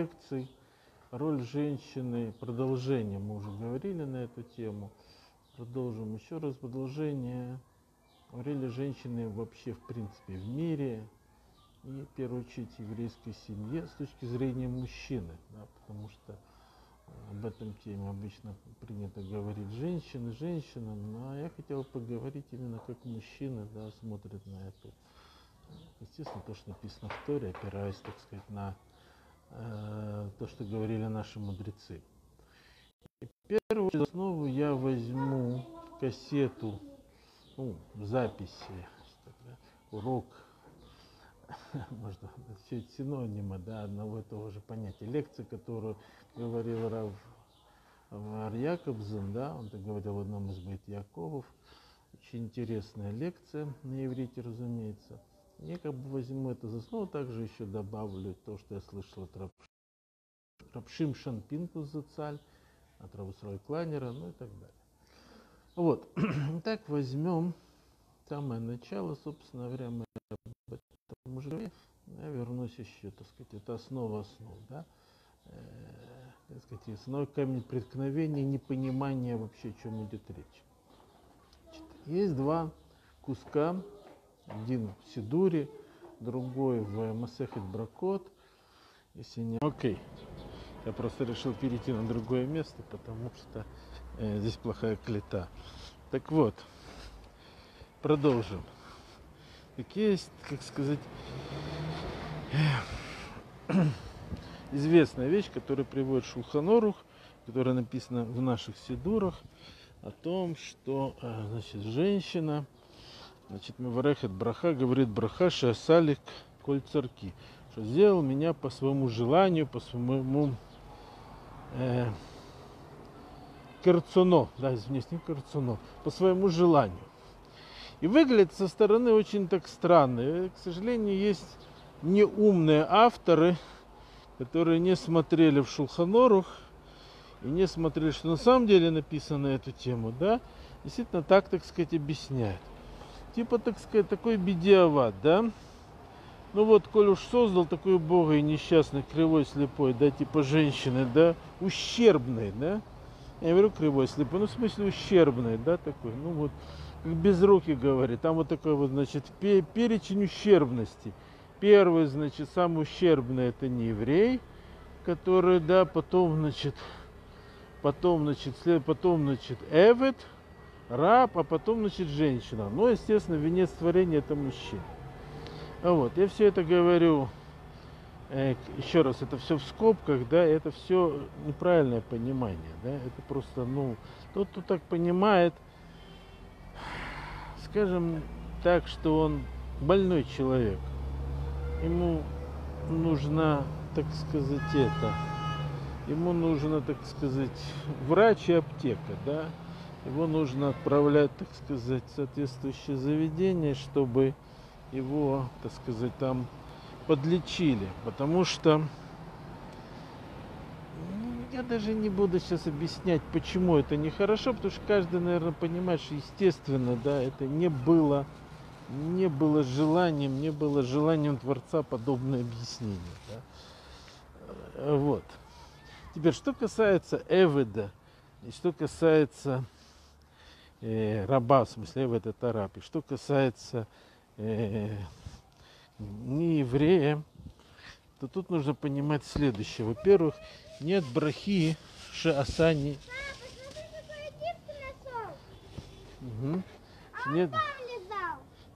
лекций роль женщины, продолжение, мы уже говорили на эту тему, продолжим еще раз продолжение роли женщины вообще в принципе в мире. И в первую очередь еврейской семье с точки зрения мужчины, да, потому что об этом теме обычно принято говорить. Женщины, женщина, но я хотел поговорить именно как мужчины да, смотрят на эту. Естественно, то, что написано в Торе, опираясь, так сказать, на э, то, что говорили наши мудрецы. И первую основу я возьму кассету, ну, записи, урок, можно все синонимы да, одного и того же понятия. Лекция, которую говорил Рав Вар Якобзен, да, он так говорил в одном из бейт Яковов. Очень интересная лекция на иврите, разумеется. Я как бы возьму это за основу, также еще добавлю то, что я слышал от Рапшим Шанпинкус Зацаль, от Равусрой Клайнера, ну и так далее. Вот, так возьмем самое начало, собственно говоря, мы об этом уже я вернусь еще, так сказать, это основа основ, да, э, так сказать, основной камень преткновения, непонимания вообще, о чем идет речь. Есть два куска один в Сидуре, другой в Масехет Бракот. Если не... Окей. Я просто решил перейти на другое место, потому что э, здесь плохая клета. Так вот, продолжим. Так есть, как сказать, известная вещь, которая приводит Шулханорух, которая написана в наших сидурах, о том, что э, значит, женщина – Значит, Меварехет Браха говорит Браха Шасалик Коль Царки, что сделал меня по своему желанию, по своему э, карцуно, да, извините, не карцуно, по своему желанию. И выглядит со стороны очень так странно. И, к сожалению, есть неумные авторы, которые не смотрели в Шулханорух и не смотрели, что на самом деле написано на эту тему, да, действительно так, так сказать, объясняют типа, так сказать, такой бедиават, да? Ну вот, коль уж создал такой бога и несчастный, кривой, слепой, да, типа женщины, да, ущербный, да? Я говорю кривой, слепой, ну в смысле ущербный, да, такой, ну вот, как без руки говорит, там вот такой вот, значит, перечень ущербности. Первый, значит, самый ущербный это не еврей, который, да, потом, значит, потом, значит, след, потом, значит, Эвет, раб, а потом, значит, женщина. Ну, естественно, венец творения это мужчина. Вот, я все это говорю, э, еще раз, это все в скобках, да, это все неправильное понимание, да, это просто, ну, тот, кто так понимает, скажем так, что он больной человек, ему нужна, так сказать, это, ему нужно, так сказать, врач и аптека, да, его нужно отправлять, так сказать, в соответствующее заведение, чтобы его, так сказать, там подлечили. Потому что ну, я даже не буду сейчас объяснять, почему это нехорошо, потому что каждый, наверное, понимает, что естественно, да, это не было, не было желанием, не было желанием Творца подобное объяснение. Да. Вот. Теперь, что касается Эведа, и что касается э, раба, в смысле в этот араб. И что касается э, не еврея, то тут нужно понимать следующее. Во-первых, нет брахи шаасани. Угу. Нет,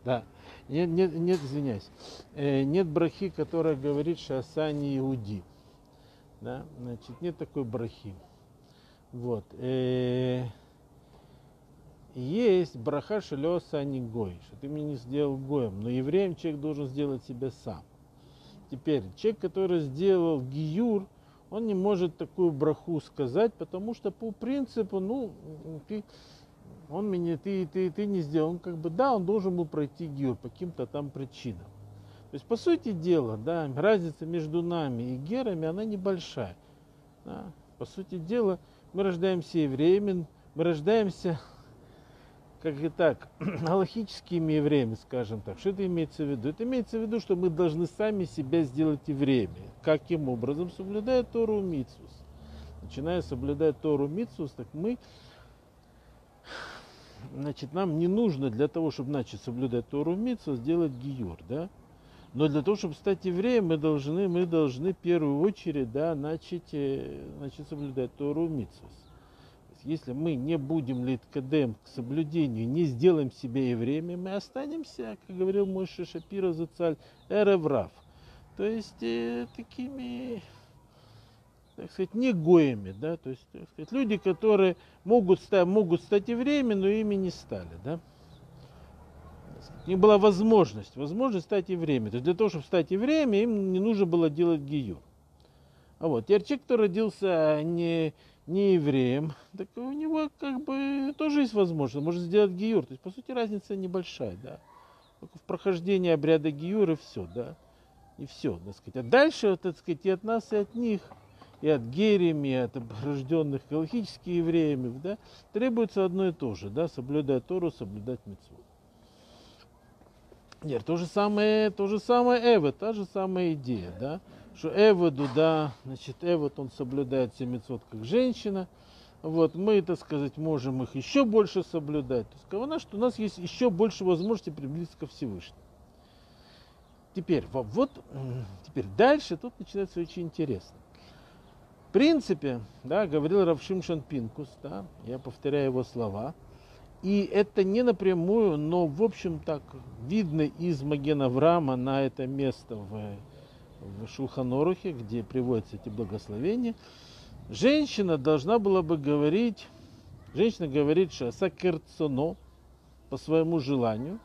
да. Нет, нет, нет, извиняюсь. Э, нет брахи, которая говорит шаасани иуди. Да? Значит, нет такой брахи. Вот. Э, есть браха шелеса а не гой, что ты мне не сделал гоем, но евреем человек должен сделать себя сам. Теперь, человек, который сделал гиюр, он не может такую браху сказать, потому что по принципу, ну, ты, он меня, ты, ты, ты не сделал, он как бы, да, он должен был пройти гиюр по каким-то там причинам. То есть, по сути дела, да, разница между нами и герами, она небольшая. Да. По сути дела, мы рождаемся евреями, мы рождаемся как и так, галахическими евреями, скажем так. Что это имеется в виду? Это имеется в виду, что мы должны сами себя сделать евреями. Каким образом? Соблюдая Тору Мицус. Начиная соблюдать Тору Мицус, так мы значит, нам не нужно для того, чтобы начать соблюдать Тору Мицу, сделать гиюр, да? Но для того, чтобы стать евреем, мы должны, мы должны в первую очередь, да, начать, э, начать соблюдать Тору Мицус. Если мы не будем литкадем к соблюдению, не сделаем себя евреями, мы останемся, как говорил мой Шапира Зацаль, эреврав. То есть э, такими так сказать, не гоями, да, то есть, так сказать, люди, которые могут стать, могут стать евреями, но ими не стали, да. Не была возможность, возможность стать евреями. То есть для того, чтобы стать евреями, им не нужно было делать гию. А вот, теперь человек, кто родился не, не евреем, так у него как бы тоже есть возможность, может сделать гиюр. То есть, по сути, разница небольшая, да. Только в прохождении обряда гиюра все, да. И все, так сказать. А дальше, так сказать, и от нас, и от них – и от герем, и от рожденных галактических евреями, да, требуется одно и то же, да, соблюдать Тору, соблюдать Митцву. Нет, то же самое, то же самое Эвод, та же самая идея, да, что Эводу, да, значит, Эвод, он соблюдает все мецвод как женщина, вот, мы, так сказать, можем их еще больше соблюдать. То есть, главное, что у нас есть еще больше возможностей приблизиться ко Всевышнему. Теперь, вот, теперь дальше тут начинается очень интересно принципе, да, говорил Равшимшан Пинкус, да, я повторяю его слова, и это не напрямую, но в общем так видно из Магена Врама на это место в, в Шулханорухе, где приводятся эти благословения. Женщина должна была бы говорить, женщина говорит шасакерцоно по своему желанию,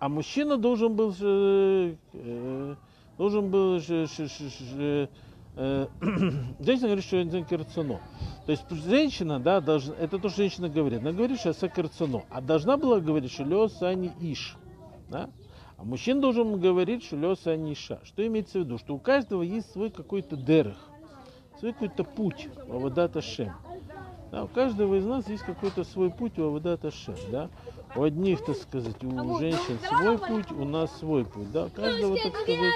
а мужчина должен был, э, должен был Э, женщина говорит, что это керцено. То есть женщина, да, должна, это то, что женщина говорит. Она говорит, что это керцено. А должна была говорить, что лес ани иш. Да? А мужчина должен говорить, что лес ани иша. Что имеется в виду? Что у каждого есть свой какой-то дерх, свой какой-то путь Авадата Шем. Да, у каждого из нас есть какой-то свой путь в Авадата Шем. Да? У одних, так сказать, у женщин свой путь, у нас свой путь. Да? У каждого, так сказать,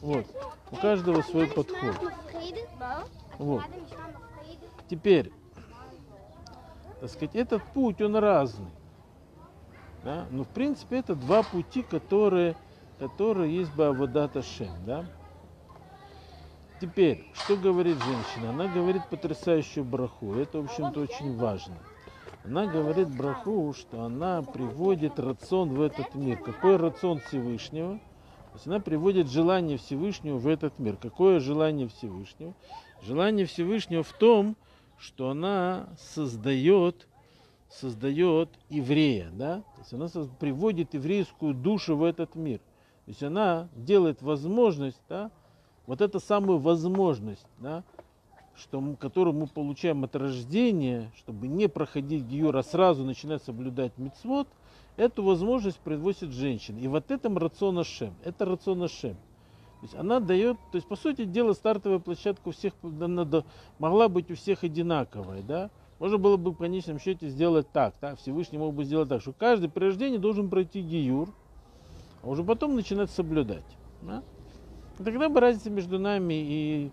вот. У каждого свой подход. Вот. Теперь, так сказать, этот путь, он разный. Да? Но в принципе это два пути, которые, которые есть Бавадата Шем. Да? Теперь, что говорит женщина? Она говорит потрясающую браху. Это, в общем-то, очень важно. Она говорит браху, что она приводит рацион в этот мир. Какой рацион Всевышнего? Есть она приводит желание Всевышнего в этот мир. Какое желание Всевышнего? Желание Всевышнего в том, что она создает, создает еврея, да? То есть она приводит еврейскую душу в этот мир. То есть она делает возможность, да, вот эту самую возможность, да, что мы, которую мы получаем от рождения, чтобы не проходить гиюра, сразу начинать соблюдать мицвод, Эту возможность производит женщина. И вот этом рацион Ашем. Это рацион Ашем. То есть она дает, то есть по сути дела стартовая площадка у всех надо, могла быть у всех одинаковая, да. Можно было бы в конечном счете сделать так, да? Всевышний мог бы сделать так, что каждый при рождении должен пройти гиюр, а уже потом начинать соблюдать. Да? И тогда бы разница между нами и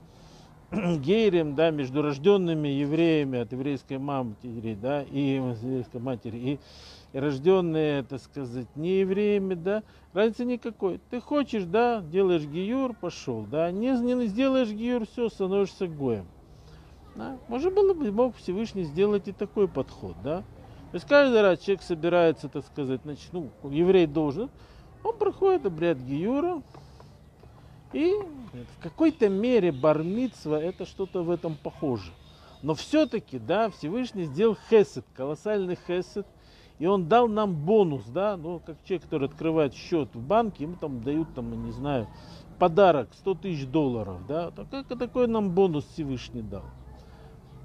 гейрем, да, между рожденными евреями от еврейской матери, да, и еврейской матери, и рожденные, так сказать, не евреями, да, разницы никакой. Ты хочешь, да, делаешь гиюр, пошел, да, не, не сделаешь гиюр, все, становишься гоем. Да? Может было бы, мог Всевышний сделать и такой подход, да. То есть каждый раз человек собирается, так сказать, значит, ну, еврей должен, он проходит обряд гиюра, и в какой-то мере бармитсва это что-то в этом похоже. Но все-таки, да, Всевышний сделал хесед, колоссальный хесед, и он дал нам бонус, да, ну, как человек, который открывает счет в банке, ему там дают, там, не знаю, подарок 100 тысяч долларов, да, так как такой нам бонус Всевышний дал.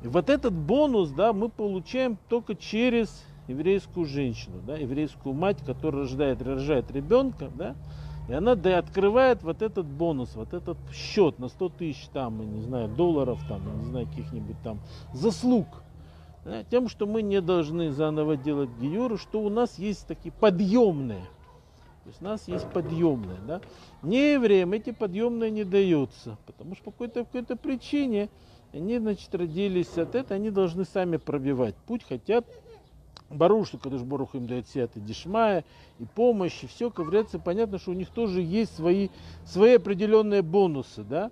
И вот этот бонус, да, мы получаем только через еврейскую женщину, да, еврейскую мать, которая рождает, рожает ребенка, да, и она да, открывает вот этот бонус, вот этот счет на 100 тысяч там, не знаю, долларов там, не знаю, каких-нибудь там заслуг тем, что мы не должны заново делать гиюру, что у нас есть такие подъемные. То есть у нас есть подъемные. Да? Не евреям эти подъемные не даются, потому что по какой-то какой причине они, значит, родились от этого, они должны сами пробивать путь, хотят Бару, что Кадыш Барух им дает сиат и дешмая, и помощь, и все, ковыряться, понятно, что у них тоже есть свои, свои определенные бонусы, да.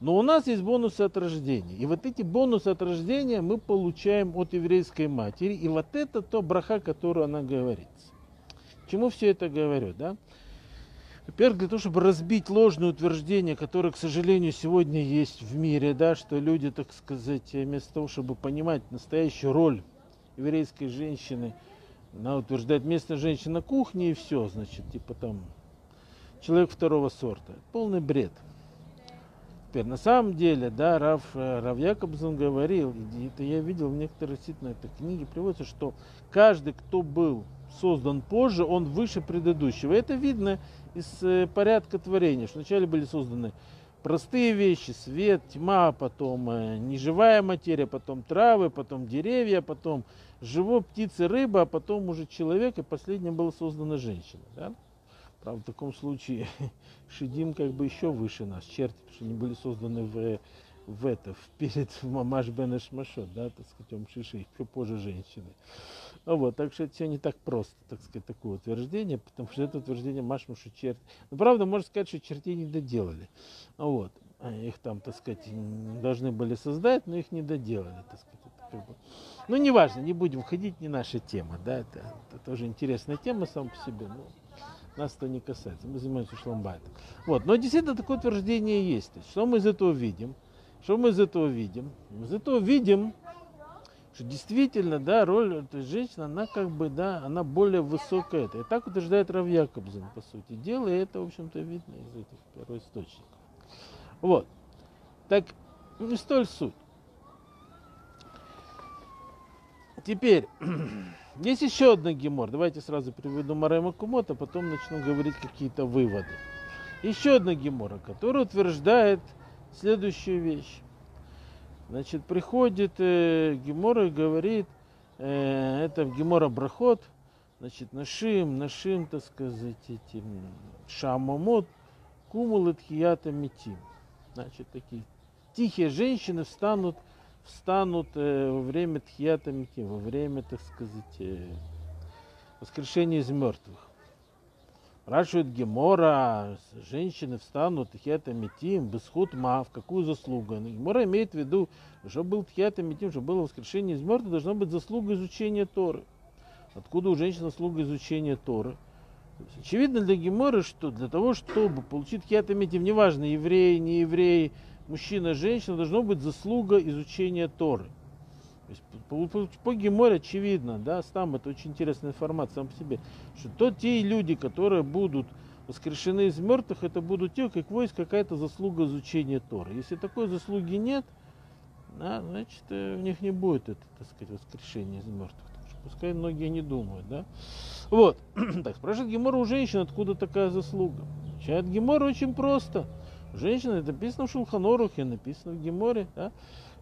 Но у нас есть бонусы от рождения. И вот эти бонусы от рождения мы получаем от еврейской матери. И вот это то браха, которую она говорит. Чему все это говорю, да? Во-первых, для того, чтобы разбить ложные утверждения, которые, к сожалению, сегодня есть в мире, да, что люди, так сказать, вместо того, чтобы понимать настоящую роль еврейской женщины, она утверждает женщина на кухне и все, значит, типа там человек второго сорта. Полный бред. Теперь, на самом деле, да, Рав, э, Рав Якобсон говорил, и это я видел в некоторых действительно этой книге приводится, что каждый, кто был создан позже, он выше предыдущего. Это видно из э, порядка творения, что вначале были созданы простые вещи, свет, тьма, потом э, неживая материя, потом травы, потом деревья, потом живо птицы, рыба, а потом уже человек, и последним была создана женщина. Да? Правда, в таком случае Шидим как бы еще выше нас, черти, потому что они были созданы в, в это, в перед Мамаш Бен Эшмашот, да, так сказать, Ом Шиши, еще позже женщины. Ну, вот, так что это все не так просто, так сказать, такое утверждение, потому что это утверждение Машмушу черти. Но правда, можно сказать, что чертей не доделали. Ну, вот, их там, так сказать, должны были создать, но их не доделали, так сказать. Как бы. Ну, неважно, не будем входить, не наша тема, да, это, это тоже интересная тема сам по себе, но нас это не касается, мы занимаемся шломбайтом. Вот, но действительно такое утверждение есть. То есть, что мы из этого видим? Что мы из этого видим? Мы из этого видим, что действительно, да, роль этой женщины, она как бы, да, она более высокая. И так утверждает Рав Якобзен, по сути дела, и это, в общем-то, видно из этих первоисточников. Вот. Так, не столь суть. Теперь, есть еще одна гемор. Давайте сразу приведу Марема Кумота, потом начну говорить какие-то выводы. Еще одна гемора, которая утверждает следующую вещь. Значит, приходит э, Гемора и говорит, э, это Гемора Брахот, значит, нашим, нашим, так сказать, этим шамамот, кумулет хията метим. Значит, такие тихие женщины встанут встанут э, во время Тхията во время, так сказать, э, воскрешения из мертвых. Спрашивает Гемора, женщины встанут Тхията Митим, Бесхут Ма, в какую заслугу? Гемора имеет в виду, что был Тхията Митим, что было воскрешение из мертвых, должна быть заслуга изучения Торы. Откуда у женщины заслуга изучения Торы? очевидно для Гемора, что для того, чтобы получить Тхията Митим, неважно, евреи, не евреи, мужчина, женщина, должно быть заслуга изучения Торы. То есть, по, по, по Геморе очевидно, да, там это очень интересная информация сам по себе, что то те люди, которые будут воскрешены из мертвых, это будут те, как есть какая-то заслуга изучения Торы. Если такой заслуги нет, да, значит, э, у них не будет это, так сказать, воскрешение из мертвых. Пускай многие не думают, да. Вот. так, спрашивает Гемора у женщин, откуда такая заслуга. Отвечает Гемора очень просто – Женщина, это написано в Шулханорухе, написано в Геморе, да,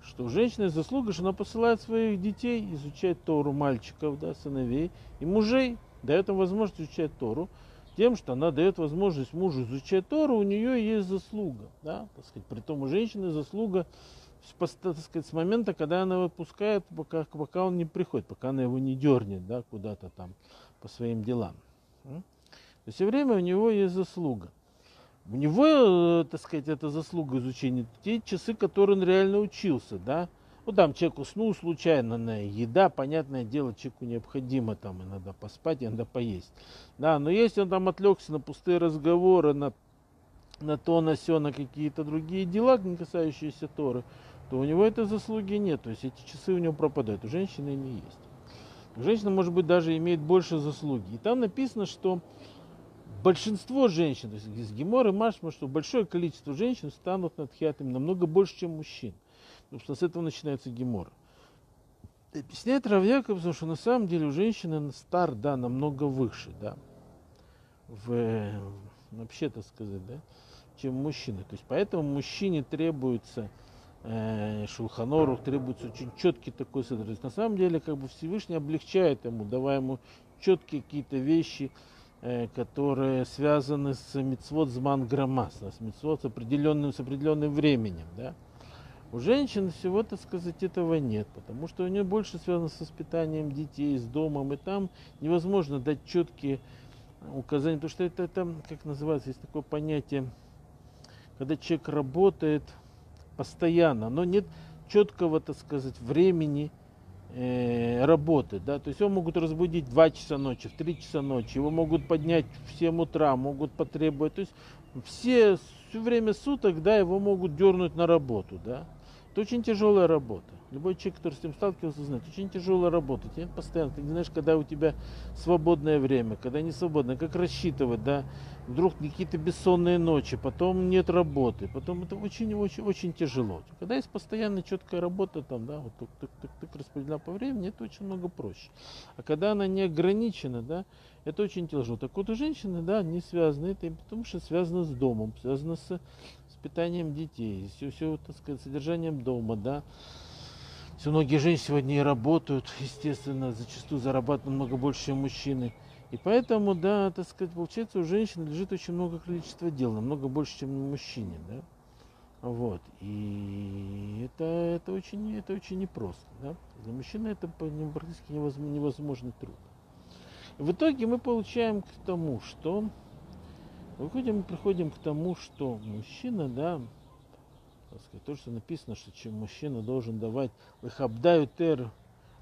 что женщина заслуга, что она посылает своих детей изучать Тору, мальчиков, да, сыновей и мужей, дает им возможность изучать Тору, тем, что она дает возможность мужу изучать Тору, у нее есть заслуга, да, так сказать, при том у женщины заслуга так сказать, с момента, когда она выпускает, пока, пока он не приходит, пока она его не дернет, да, куда-то там по своим делам. То есть все время у него есть заслуга. У него, э, так сказать, это заслуга изучения. Те часы, которые он реально учился, да. Ну, там человек уснул случайно на еда, понятное дело, человеку необходимо там иногда поспать, иногда поесть. Да, но если он там отвлекся на пустые разговоры, на, на то, на все, на какие-то другие дела, не касающиеся Торы, то у него этой заслуги нет. То есть эти часы у него пропадают. У женщины не есть. Женщина, может быть, даже имеет больше заслуги. И там написано, что большинство женщин, то есть из Гемора Машма, что большое количество женщин станут над хиатами намного больше, чем мужчин. Потому что с этого начинается Гемор. Объясняет Рав Яковсон, что на самом деле у женщины стар, да, намного выше, да, в, вообще, так сказать, да, чем мужчины. То есть поэтому мужчине требуется э, Шулханорух требуется очень четкий такой седр. То есть на самом деле как бы Всевышний облегчает ему, давая ему четкие какие-то вещи, э, которые связаны с мицвод зман грамас, с мицвод с определенным, с определенным временем. Да? У женщин всего, так сказать, этого нет, потому что у нее больше связано с воспитанием детей, с домом, и там невозможно дать четкие указания, потому что это, это как называется, есть такое понятие, когда человек работает постоянно, но нет четкого, так сказать, времени э, работы, да, то есть его могут разбудить в 2 часа ночи, в 3 часа ночи, его могут поднять в 7 утра, могут потребовать, то есть все, все время суток, да, его могут дернуть на работу, да, это очень тяжелая работа. Любой человек, который с этим сталкивался, знает, очень тяжелая работа. Тебе постоянно, ты не знаешь, когда у тебя свободное время, когда не свободное, как рассчитывать, да, вдруг какие-то бессонные ночи, потом нет работы, потом это очень-очень-очень тяжело. Когда есть постоянная четкая работа, там, да, вот так, так, так, так распределена по времени, это очень много проще. А когда она не ограничена, да, это очень тяжело. Так вот у женщины, да, не связано это, потому что связано с домом, связано с, питанием детей, все, все, так сказать, содержанием дома, да, все многие женщины сегодня и работают, естественно, зачастую зарабатывают намного больше, чем мужчины. И поэтому, да, так сказать, получается, у женщины лежит очень много количества дел, намного больше, чем у мужчине, да. Вот. И это, это, очень, это очень непросто. Да? Для мужчины это практически невозможно, невозможный труд. И в итоге мы получаем к тому, что выходим, приходим к тому, что мужчина, да, так сказать, то, что написано, что чем мужчина должен давать лихабдаю тер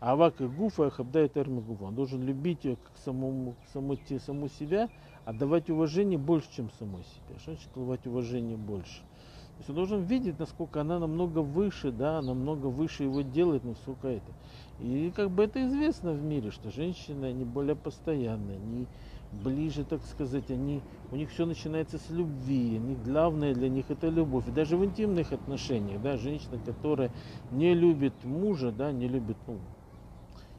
авак и гуфа, хабдаю тер гуфа. Он должен любить ее как самому, саму, саму себя, отдавать уважение больше, чем самой себе. Что значит давать уважение больше? То есть он должен видеть, насколько она намного выше, да, намного выше его делает, насколько это. И как бы это известно в мире, что женщины, они более постоянные, они ближе, так сказать, они, у них все начинается с любви, они, главное для них это любовь. И даже в интимных отношениях, да, женщина, которая не любит мужа, да, не любит ну,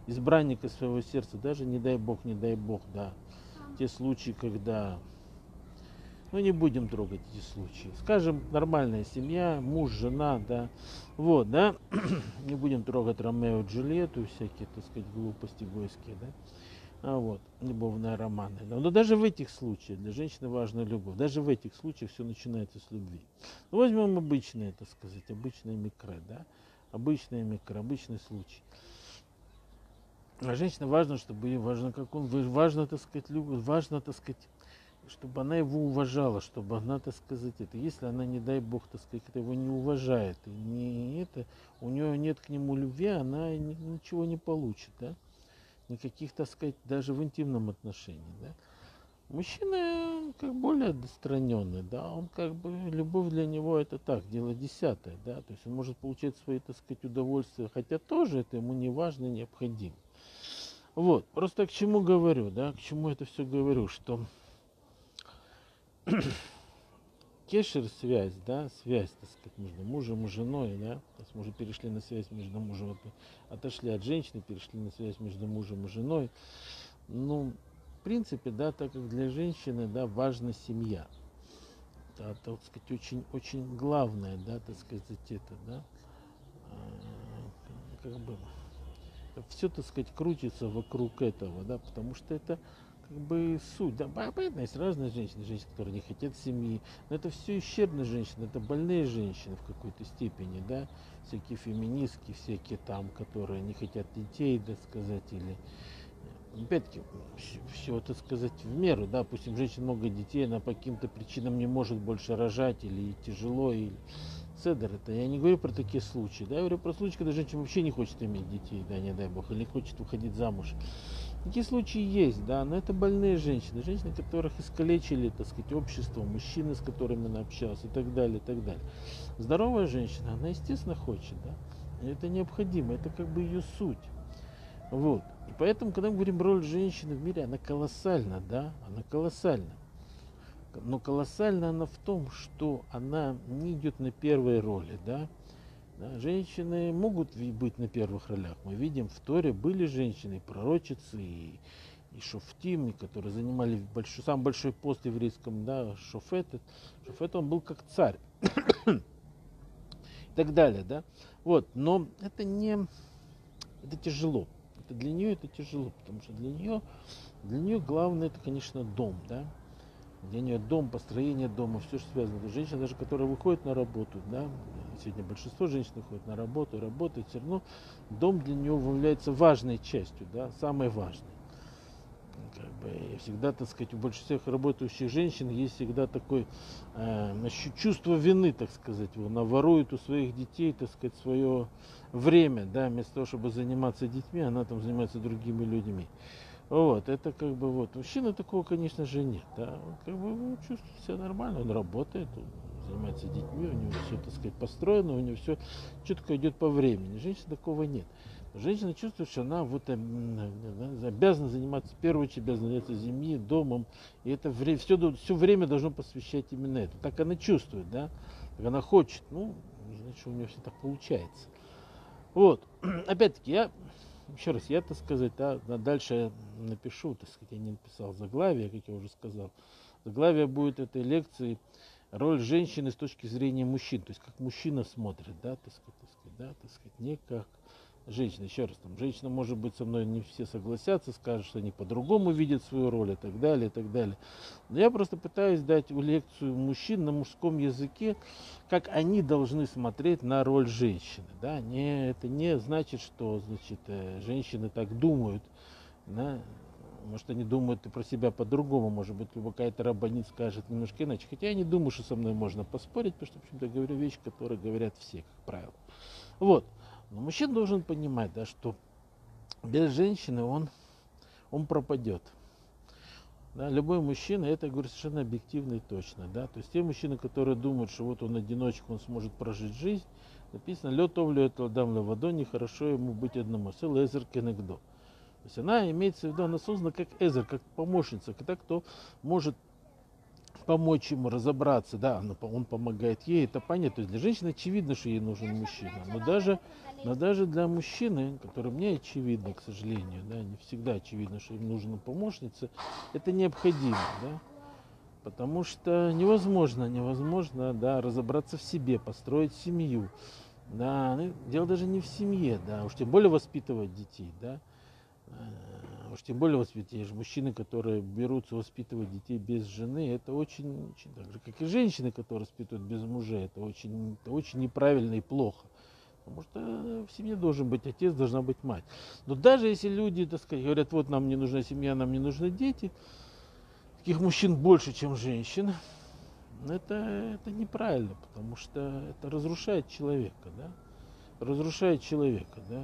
избранника своего сердца, даже не дай бог, не дай бог, да, те случаи, когда, ну не будем трогать эти случаи, скажем, нормальная семья, муж, жена, да, вот, да, не будем трогать Ромео и Джульетту, всякие, так сказать, глупости гойские, да, а вот, любовные романы. Но даже в этих случаях для женщины важна любовь. Даже в этих случаях все начинается с любви. Ну, возьмем обычные, так сказать, обычные микро, да, обычные микро, обычный случай. А женщина важно, чтобы ей важно, как он, важно, так сказать, любовь, важно, так сказать, чтобы она его уважала, чтобы она, так сказать, это, если она, не дай бог, так сказать, это его не уважает, и не это, у нее нет к нему любви, она ничего не получит, да никаких, так сказать, даже в интимном отношении, да. Мужчина как более отстраненный, да, он как бы, любовь для него это так, дело десятое, да, то есть он может получать свои, так сказать, удовольствия, хотя тоже это ему не важно, необходимо. Вот, просто к чему говорю, да, к чему это все говорю, что кешер связь, да, связь, так сказать, между мужем и женой, да, то есть мы уже перешли на связь между мужем, отошли от женщины, перешли на связь между мужем и женой. Ну, в принципе, да, так как для женщины, да, важна семья. Да, так сказать, очень, очень главное, да, так сказать, это, да, а, как бы, все, так сказать, крутится вокруг этого, да, потому что это как бы суть. Да, понятно, есть разные женщины, женщины, которые не хотят семьи, но это все исчербные женщины, это больные женщины в какой-то степени, да, всякие феминистки, всякие там, которые не хотят детей, да, сказать, или опять-таки, все, так сказать, в меру, да, допустим, женщина много детей, она по каким-то причинам не может больше рожать, или тяжело, или цедр, это я не говорю про такие случаи, да, я говорю про случаи, когда женщина вообще не хочет иметь детей, да, не дай бог, или не хочет выходить замуж. Такие случаи есть, да, но это больные женщины, женщины, которых искалечили, так сказать, общество, мужчины, с которыми она общалась и так далее, и так далее. Здоровая женщина, она, естественно, хочет, да, это необходимо, это как бы ее суть. Вот. И поэтому, когда мы говорим роль женщины в мире, она колоссальна, да, она колоссальна. Но колоссальна она в том, что она не идет на первой роли, да, да, женщины могут быть на первых ролях. Мы видим, в Торе были женщины, пророчицы, и, и шофтим, которые занимали большой, самый большой пост еврейском, да, шофет. Шофет он был как царь. и так далее, да. Вот, но это не, это тяжело. Это для нее это тяжело, потому что для нее, для нее главное это, конечно, дом, да. Для нее дом, построение дома, все, что связано. Женщина, даже которая выходит на работу, да, сегодня большинство женщин выходит на работу, работает, все равно дом для нее является важной частью, да, самой важной как бы, всегда, так сказать, у большинства работающих женщин есть всегда такое э, чувство вины, так сказать. Она ворует у своих детей, так сказать, свое время, да, вместо того, чтобы заниматься детьми, она там занимается другими людьми. Вот, это как бы вот. Мужчины такого, конечно же, нет. Да. Он как бы он чувствует себя нормально, он работает, он занимается детьми, у него все, так сказать, построено, у него все четко идет по времени. Женщин такого нет. Женщина чувствует, что она вот обязана заниматься, в первую очередь, обязана заняться семьей, домом. И это время, все, все время должно посвящать именно это. Так она чувствует, да? Так она хочет. Ну, значит, у нее все так получается. Вот. Опять-таки, я, еще раз, я, так сказать, да, дальше напишу, так сказать, я не написал заглавие, как я уже сказал. Заглавие будет этой лекции роль женщины с точки зрения мужчин, то есть как мужчина смотрит, да, так сказать, так сказать, да, так сказать, не как женщина, еще раз, там, женщина, может быть, со мной не все согласятся, скажут, что они по-другому видят свою роль и так далее, и так далее. Но я просто пытаюсь дать лекцию мужчин на мужском языке, как они должны смотреть на роль женщины. Да? Не, это не значит, что значит, э, женщины так думают. Да? Может, они думают про себя по-другому. Может быть, какая-то рабанит скажет немножко иначе. Хотя я не думаю, что со мной можно поспорить, потому что, в общем-то, говорю вещи, которые говорят все, как правило. Вот. Но мужчина должен понимать, да, что без женщины он, он пропадет. Да, любой мужчина, это я говорю совершенно объективно и точно. Да? То есть те мужчины, которые думают, что вот он одиночку, он сможет прожить жизнь, написано, лед овлю это дам ладони, хорошо ему быть одному. Сел эзер кенегдо. То есть она имеется в виду, она создана как эзер, как помощница, как та, кто может помочь ему разобраться, да, он помогает ей, это понятно. То есть для женщины очевидно, что ей нужен мужчина. Но даже, но даже для мужчины, который мне очевидно, к сожалению, да, не всегда очевидно, что им нужна помощница, это необходимо, да. Потому что невозможно, невозможно, да, разобраться в себе, построить семью. Да, ну, дело даже не в семье, да, уж тем более воспитывать детей, да уж тем более воспитывать мужчины, которые берутся воспитывать детей без жены, это очень, очень так же, как и женщины, которые воспитывают без мужа, это очень, это очень неправильно и плохо. Потому что в семье должен быть отец, должна быть мать. Но даже если люди, так сказать, говорят, вот нам не нужна семья, нам не нужны дети, таких мужчин больше, чем женщин, это, это неправильно, потому что это разрушает человека, да? Разрушает человека, да?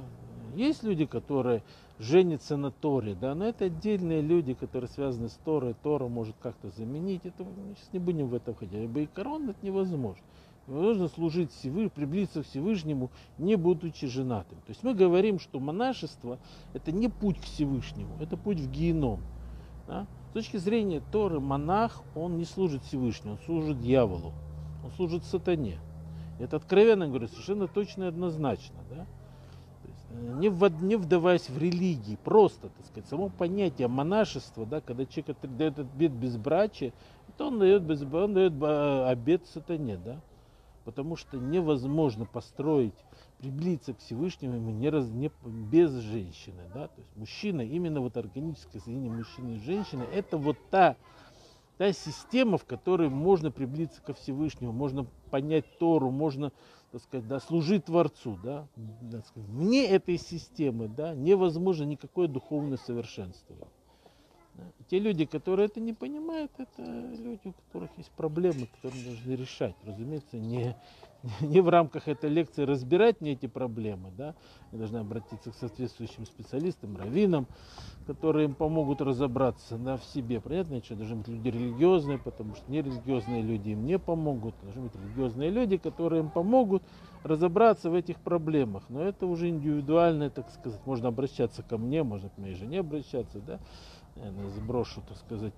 Есть люди, которые женится на Торе, да, но это отдельные люди, которые связаны с Торой, Тора может как-то заменить, это, мы сейчас не будем в это входить, ибо и корон это невозможно. Невозможно служить Всевышнему, приблизиться к Всевышнему, не будучи женатым. То есть мы говорим, что монашество это не путь к Всевышнему, это путь в геном. Да? С точки зрения Торы, монах, он не служит Всевышнему, он служит дьяволу, он служит сатане. Это откровенно говорю, совершенно точно и однозначно. Да? не, в, не вдаваясь в религии, просто, так сказать, само понятие монашества, да, когда человек дает обед безбрачия, то он дает, без, он дает обед сатане, да, потому что невозможно построить, приблизиться к Всевышнему не, раз, не без женщины, да, то есть мужчина, именно вот органическое соединение мужчины и женщины, это вот та, та система, в которой можно приблизиться ко Всевышнему, можно понять Тору, можно так сказать, да, служить Творцу, да, так сказать, вне этой системы, да, невозможно никакое духовное совершенствование. Те люди, которые это не понимают, это люди, у которых есть проблемы, которые нужно решать. Разумеется, не, не в рамках этой лекции разбирать мне эти проблемы. Да? Мы должны обратиться к соответствующим специалистам, раввинам, которые им помогут разобраться да, в себе. Понятно, что должны быть люди религиозные, потому что нерелигиозные люди им не помогут. Должны быть религиозные люди, которые им помогут разобраться в этих проблемах. Но это уже индивидуально, так сказать. Можно обращаться ко мне, можно к моей жене обращаться. Да? я сброшу, так сказать,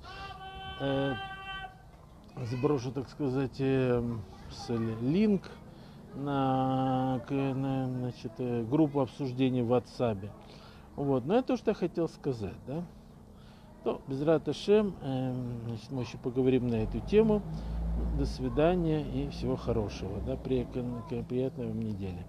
э, сброшу, так сказать, э, линк на, на значит, э, группу обсуждений в WhatsApp. Вот, но это то, что я хотел сказать, да. То, без Раташем, э, значит, мы еще поговорим на эту тему. До свидания и всего хорошего. Да, при, приятной вам недели.